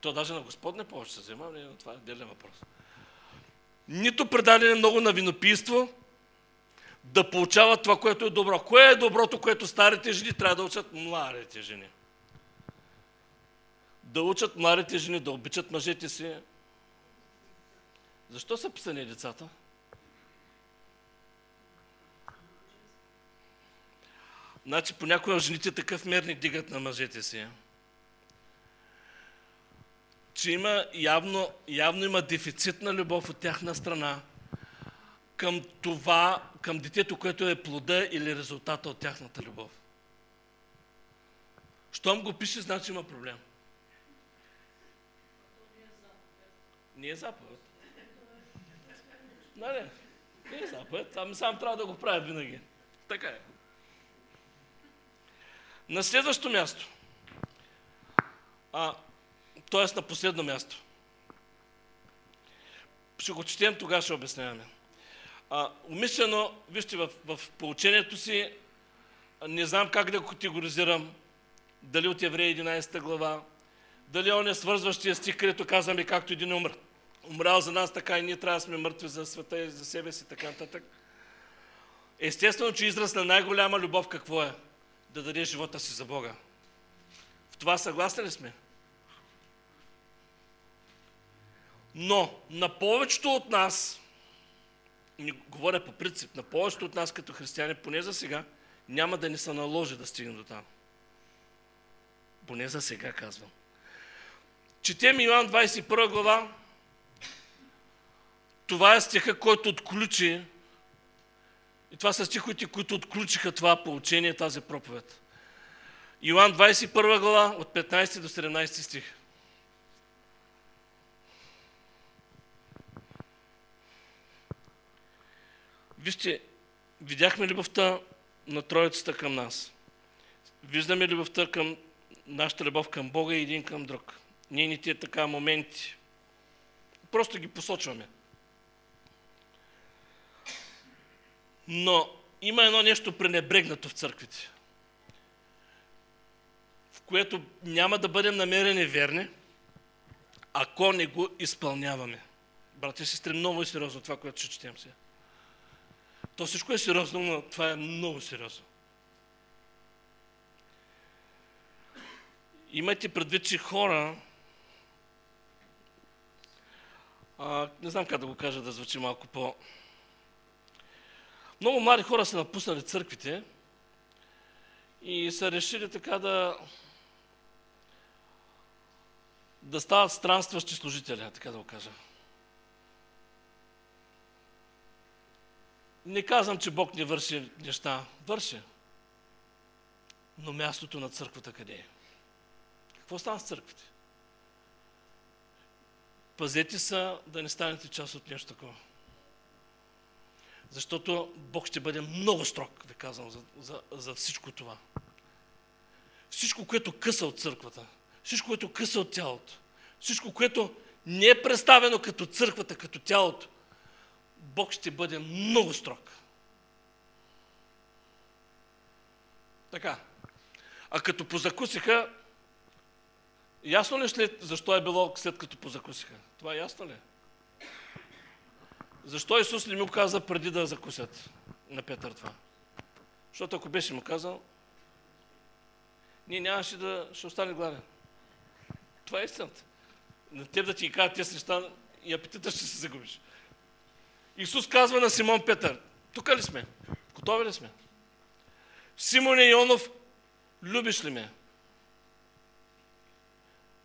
То даже на Господне повече се взема, но нали, това е отделен въпрос. Нито предадене много на винопийство, да получават това, което е добро. Кое е доброто, което старите жени трябва да учат младите жени? да учат младите жени да обичат мъжете си. Защо са писани децата? Значи понякога жените такъв мерник дигат на мъжете си. Че има явно, явно има дефицит на любов от тяхна страна към това, към детето, което е плода или резултата от тяхната любов. Щом го пише, значи има проблем. Не е заповед. Нали? Не е заповед, ами сам трябва да го правят винаги. Така е. На следващо място, а, т.е. на последно място, ще го четем, тогава ще обясняваме. А, умишлено, вижте, в, в получението си не знам как да го категоризирам, дали от Еврея 11 глава, дали он е свързващия стих, където казваме както един умр, умрял за нас, така и ние трябва да сме мъртви за света и за себе си, така нататък. Естествено, че израз на най-голяма любов какво е? Да даде живота си за Бога. В това съгласни ли сме? Но на повечето от нас, не говоря по принцип, на повечето от нас като християни, поне за сега, няма да ни се наложи да стигнем до там. Поне за сега казвам. Четем Иоанн 21 глава. Това е стиха, който отключи и това са стиховете, които отключиха това получение, тази проповед. Иоанн 21 глава от 15 до 17 стих. Вижте, видяхме любовта на Троицата към нас. Виждаме любовта към нашата любов към Бога и един към друг. Нейните така моменти. Просто ги посочваме. Но има едно нещо пренебрегнато в църквите, в което няма да бъдем намерени верни, ако не го изпълняваме. Брати и сестри, много е сериозно това, което ще четем сега. То всичко е сериозно, но това е много сериозно. Имайте предвид, че хора, а, не знам как да го кажа, да звучи малко по... Много млади хора са напуснали църквите и са решили така да да стават странстващи служители, така да го кажа. Не казвам, че Бог не върши неща. Върши. Но мястото на църквата къде е? Какво става с църквите? Пазете са да не станете част от нещо такова. Защото Бог ще бъде много строг, ви казвам, за, за, за всичко това. Всичко, което къса от църквата, всичко, което къса от тялото, всичко, което не е представено като църквата, като тялото, Бог ще бъде много строг. Така. А като позакусиха, ясно ли след, защо е било след като позакусиха? Това е ясно ли? Защо Исус не му каза преди да закусят на Петър това? Защото ако беше му казал, ние нямаше да ще остане гладен. Това е истината. На теб да ти кажат тези неща и апетита ще се загубиш. Исус казва на Симон Петър, тук ли сме? Готови ли сме? Симон Ионов, любиш ли ме?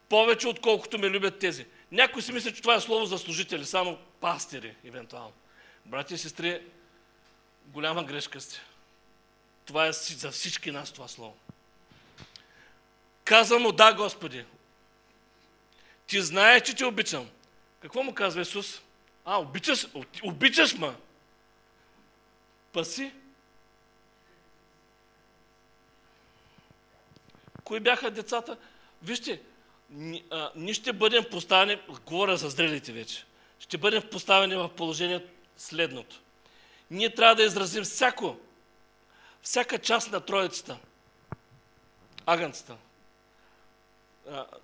Повече отколкото ме любят тези. Някой си мисля, че това е слово за служители, само пастири, евентуално. Брати и сестри, голяма грешка сте. Това е за всички нас това слово. Каза му, да, Господи, ти знаеш, че те обичам. Какво му казва Исус? А, обичаш, обичаш ма. Паси. Кои бяха децата? Вижте, ние ще бъдем поставени, говоря за зрелите вече, ще бъдем поставени в положение следното. Ние трябва да изразим всяко, всяка част на троицата, агънцата.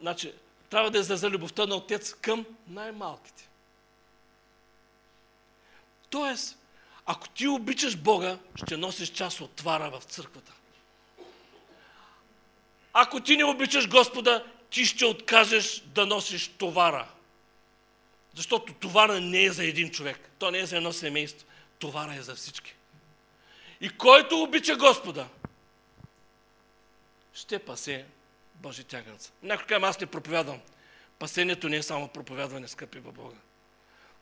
значи, трябва да изразя любовта на отец към най-малките. Тоест, ако ти обичаш Бога, ще носиш част от твара в църквата. Ако ти не обичаш Господа, ти ще откажеш да носиш товара. Защото товара не е за един човек. То не е за едно семейство. Товара е за всички. И който обича Господа, ще пасе Божи тяганца. Някой казва, аз не проповядвам. Пасението не е само проповядване, скъпи във Бога.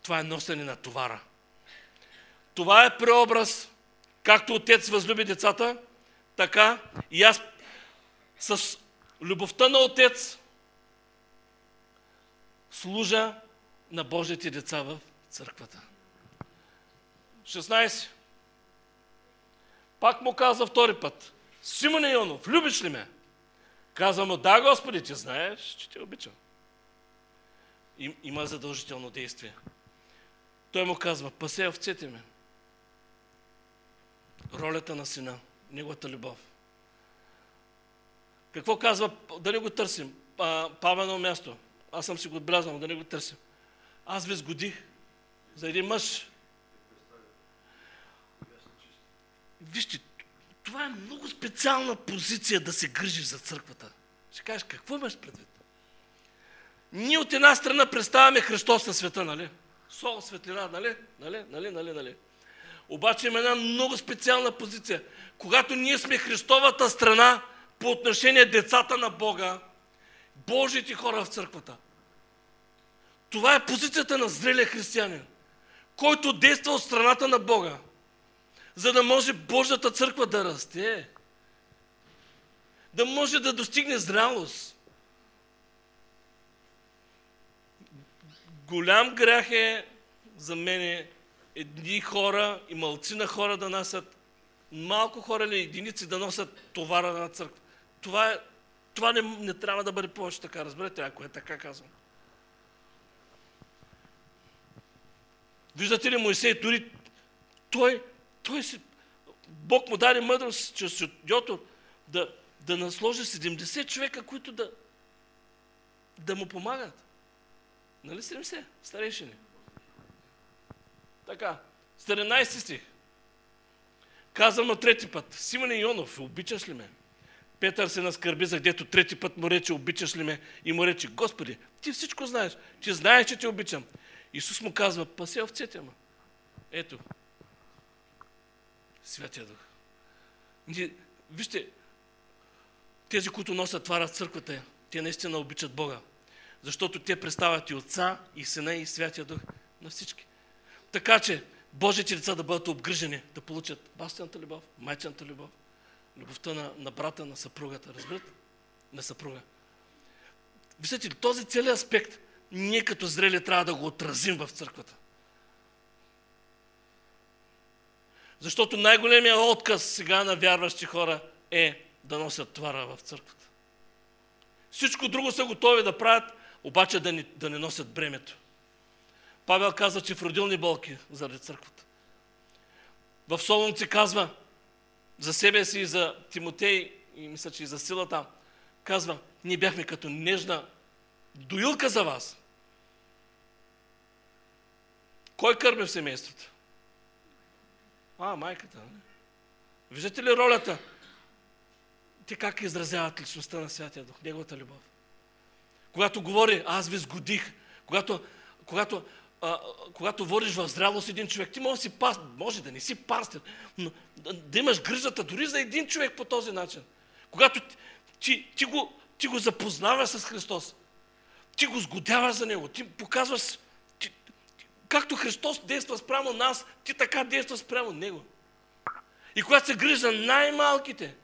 Това е носене на товара. Това е преобраз, както отец възлюби децата, така и аз с любовта на отец служа на Божите деца в църквата. 16. Пак му каза втори път. Симон Ионов, любиш ли ме? Казва му, да, Господи, ти знаеш, че те обичам. Им, има задължително действие. Той му казва, пасе овцете ми. Ролята на сина, неговата любов. Какво казва, да не го търсим? Павено място. Аз съм си го отбелязвал, да не го търсим. Аз ви сгодих за един мъж. Вижте, това е много специална позиция да се грижиш за църквата. Ще кажеш, какво имаш предвид? Ние от една страна представяме Христос на света, нали? Сол, светлина, нали? Нали, нали, нали, нали? Обаче има една много специална позиция. Когато ние сме Христовата страна по отношение децата на Бога, Божите хора в църквата. Това е позицията на зрелия християнин, който действа от страната на Бога, за да може Божията църква да расте, да може да достигне зрялост. Голям грях е за мене едни хора и малцина хора да носят, малко хора или единици да носят товара на църква. Това, е, това не, не трябва да бъде повече така, разберете, ако е така казвам. Виждате ли Моисей, дори той, той си, Бог му даде мъдрост чрез Йотор да, да насложи 70 човека, които да, да му помагат. Нали 70? Старейшини. Така, 17 стих. Казвам на трети път. Симон Ионов, обичаш ли ме? Петър се наскърби, за дето трети път му рече, обичаш ли ме? И му рече, Господи, ти всичко знаеш. Ти знаеш, че те обичам. Исус му казва, пасе овцете ма. Ето. Святия Дух. Ние, вижте, тези, които носят твара в църквата, те наистина обичат Бога. Защото те представят и Отца, и Сина, и Святия Дух на всички. Така че Божите деца да бъдат обгрижени, да получат бащината любов, майчената любов, любовта на, на брата, на съпругата, разбирате? На съпруга. Виждате ли, този целият аспект ние като зрели трябва да го отразим в църквата. Защото най-големият отказ сега на вярващи хора е да носят твара в църквата. Всичко друго са готови да правят, обаче да не, да не носят бремето. Павел казва, че в родилни болки заради църквата. В Солунци казва за себе си и за Тимотей, и мисля, че и за силата, казва, ние бяхме като нежна доилка за вас. Кой кърми в семейството? А, майката. Не? Виждате ли ролята? Те как изразяват личността на Святия Дух, Неговата любов. Когато говори, аз ви сгодих, когато, когато а, когато водиш в зрялост един човек, ти може да си пас, може да не си пастир, но да, имаш грижата дори за един човек по този начин. Когато ти, ти, го, ти го запознаваш с Христос, ти го сгодяваш за Него, ти показваш, ти, както Христос действа спрямо нас, ти така действа спрямо Него. И когато се грижи за най-малките,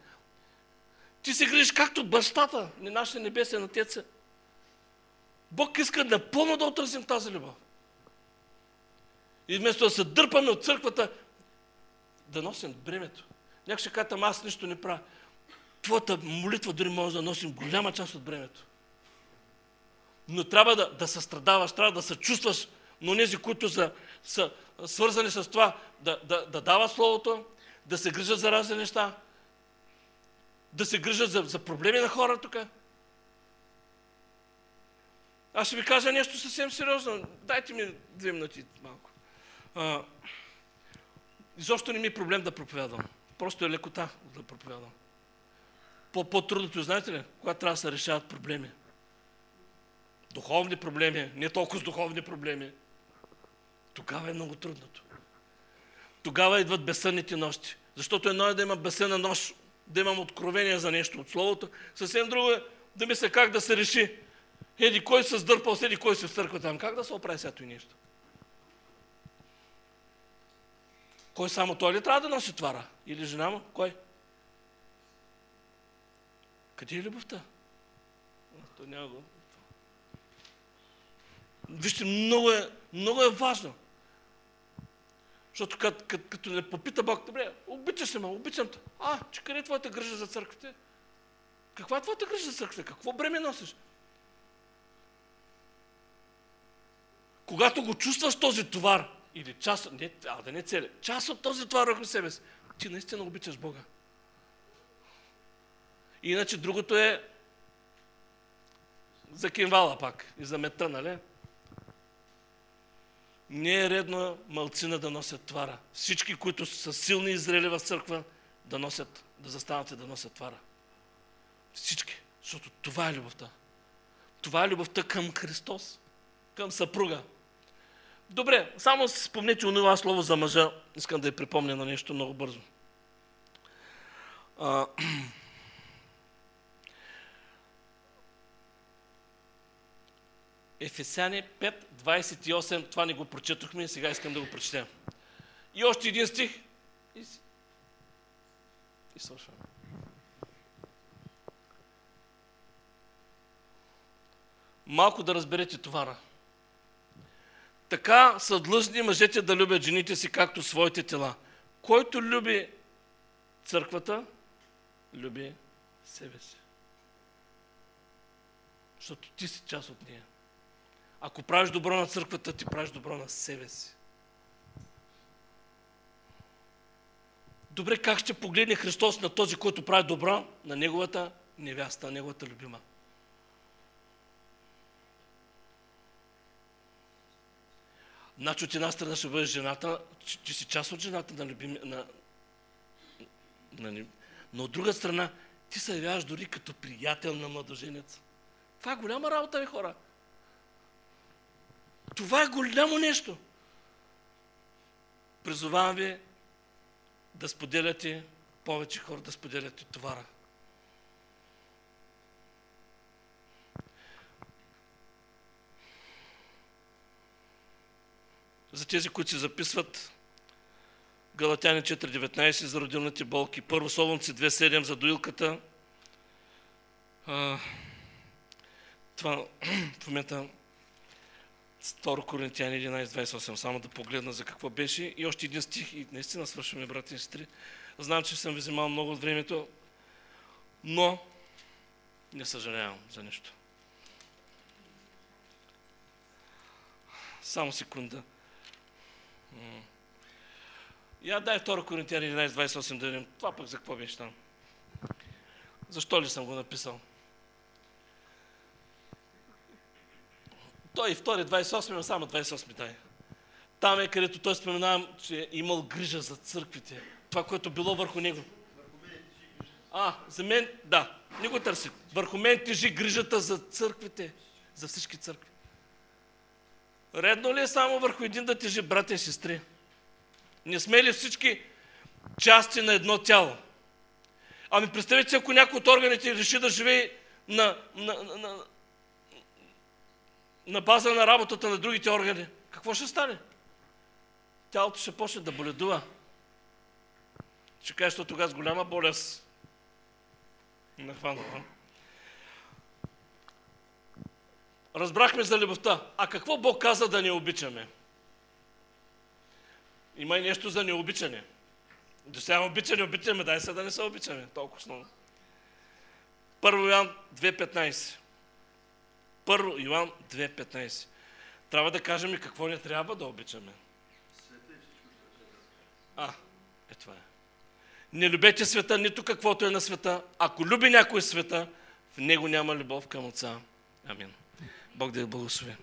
ти се грижиш както бащата, не нашия небесен отец. Бог иска напълно да отразим тази любов. И вместо да се дърпаме от църквата, да носим бремето. Някой ще каже, аз нищо не правя. Твоята молитва дори може да носим голяма част от бремето. Но трябва да, да състрадаваш, трябва да се чувстваш, но нези, които са, са свързани с това, да, да, да дават Словото, да се грижат за разни неща, да се грижат за, за проблеми на хора тук. Аз ще ви кажа нещо съвсем сериозно. Дайте ми две минути малко. А, изобщо не ми е проблем да проповядвам. Просто е лекота да проповядвам. По-трудното, знаете ли, когато трябва да се решават проблеми. Духовни проблеми, не толкова с духовни проблеми. Тогава е много трудното. Тогава идват безсънните нощи. Защото едно е да има безсънна нощ, да имам откровение за нещо от Словото, съвсем друго е да мисля как да се реши. Еди, кой се сдърпал, седи кой се в църква там. Как да се оправи сега нещо? Кой само той ли трябва да носи твара? Или жена му? Кой? Къде е любовта? То няма го. Вижте, много е, много е важно. Защото като, като, като не попита Бог, добре, обичаш ли ме, обичам те. А, че къде е твоята грижа за църквите? Каква е твоята грижа за църквите? Какво бреме носиш? Когато го чувстваш този товар, или част, не, а да не цели, част от този товар върху себе си, ти наистина обичаш Бога. Иначе другото е за кимвала пак и за мета, нали? Не е редно малцина да носят твара. Всички, които са силни и зрели в църква, да носят, да застанат и да носят твара. Всички. Защото това е любовта. Това е любовта към Христос, към съпруга. Добре, само спомнете онова слово за мъжа. Искам да я припомня на нещо много бързо. А, Ефесяни 5, 28, това не го прочетохме, сега искам да го прочетем. И още един стих. И, и свършваме. Малко да разберете товара. Така са длъжни мъжете да любят жените си, както своите тела. Който люби църквата, люби себе си. Защото ти си част от нея. Ако правиш добро на църквата, ти правиш добро на себе си. Добре, как ще погледне Христос на този, който прави добро, на неговата невяста, на неговата любима? Значи от една страна ще бъде жената, че, си част от жената на любими, на, на, на, но от друга страна ти се явяваш дори като приятел на младоженец. Това е голяма работа, ви хора. Това е голямо нещо. Призовавам ви да споделяте, повече хора да споделяте товара. За тези, които се записват, Галатяни 4.19 за родилните болки, Първо Солунци 2.7 за доилката. това в момента 2 Коринтияни 11.28, само да погледна за какво беше. И още един стих, и наистина свършваме, брати и сестри. Знам, че съм ви вземал много от времето, но не съжалявам за нищо. Само секунда. Я дай 2 Коринтияни 11.28 да видим. Това пък за какво беше там? Защо ли съм го написал? Той и втори 28, но само 28 дай. Там е където той споменава, че е имал грижа за църквите. Това, което било върху него. А, за мен, да, не го търси. Върху мен тежи грижата за църквите, за всички църкви. Редно ли е само върху един да тежи братя и сестри? Не сме ли всички части на едно тяло? Ами представете си, ако някой от органите реши да живее на, на, на, на база на работата на другите органи, какво ще стане? Тялото ще почне да боледува. Ще кажеш, защото тогава с голяма болест нахванала. Разбрахме за любовта. А какво Бог каза да не обичаме? Има и нещо за необичане. До сега обичане, обичаме, дай се да не се обичаме. Толкова много. Първо Йоан 2.15. Първо Йоан 2.15. Трябва да кажем и какво не трябва да обичаме. А, е това е. Не любете света, нито каквото е на света. Ако люби някой света, в него няма любов към Отца. Амин. Бог да я благослови.